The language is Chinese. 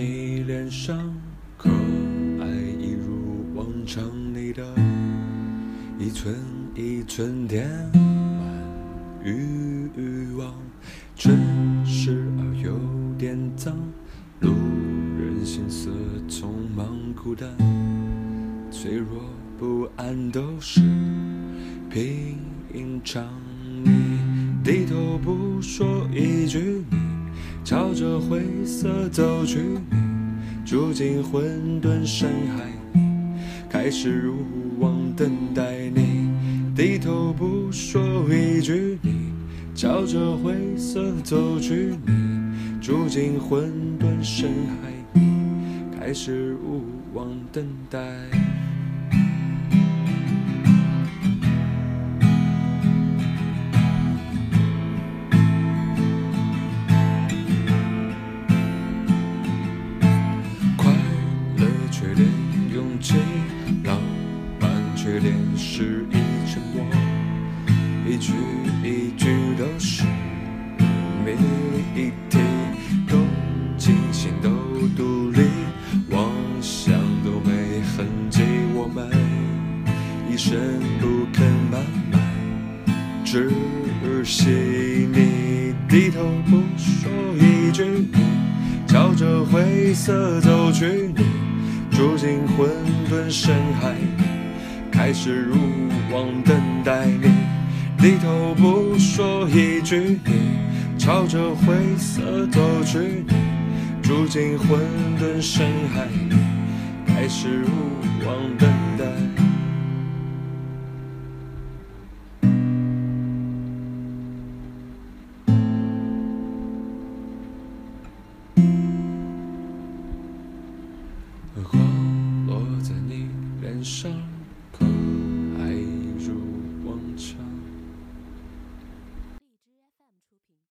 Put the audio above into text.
你脸上，可爱一如往常你的，一寸一寸填满欲望，真实而有点脏，路人心思匆忙孤单，脆弱不安都是平常。你低头不说，朝着灰色走去，你住进混沌深海，你开始入网等待你。低头不说一句，你朝着灰色走去，你住进混沌深海，你开始入网等待。浪漫缺点失意沉默，一句一句都是谜题，都清醒都独立，妄想都没痕迹，我们一生不肯慢慢窒息。你低头不说一句，你朝着灰色走去，你住进混沌深海，开始入网等待你。低头不说一句，你朝着灰色走去，你住进混沌深海，开始入网等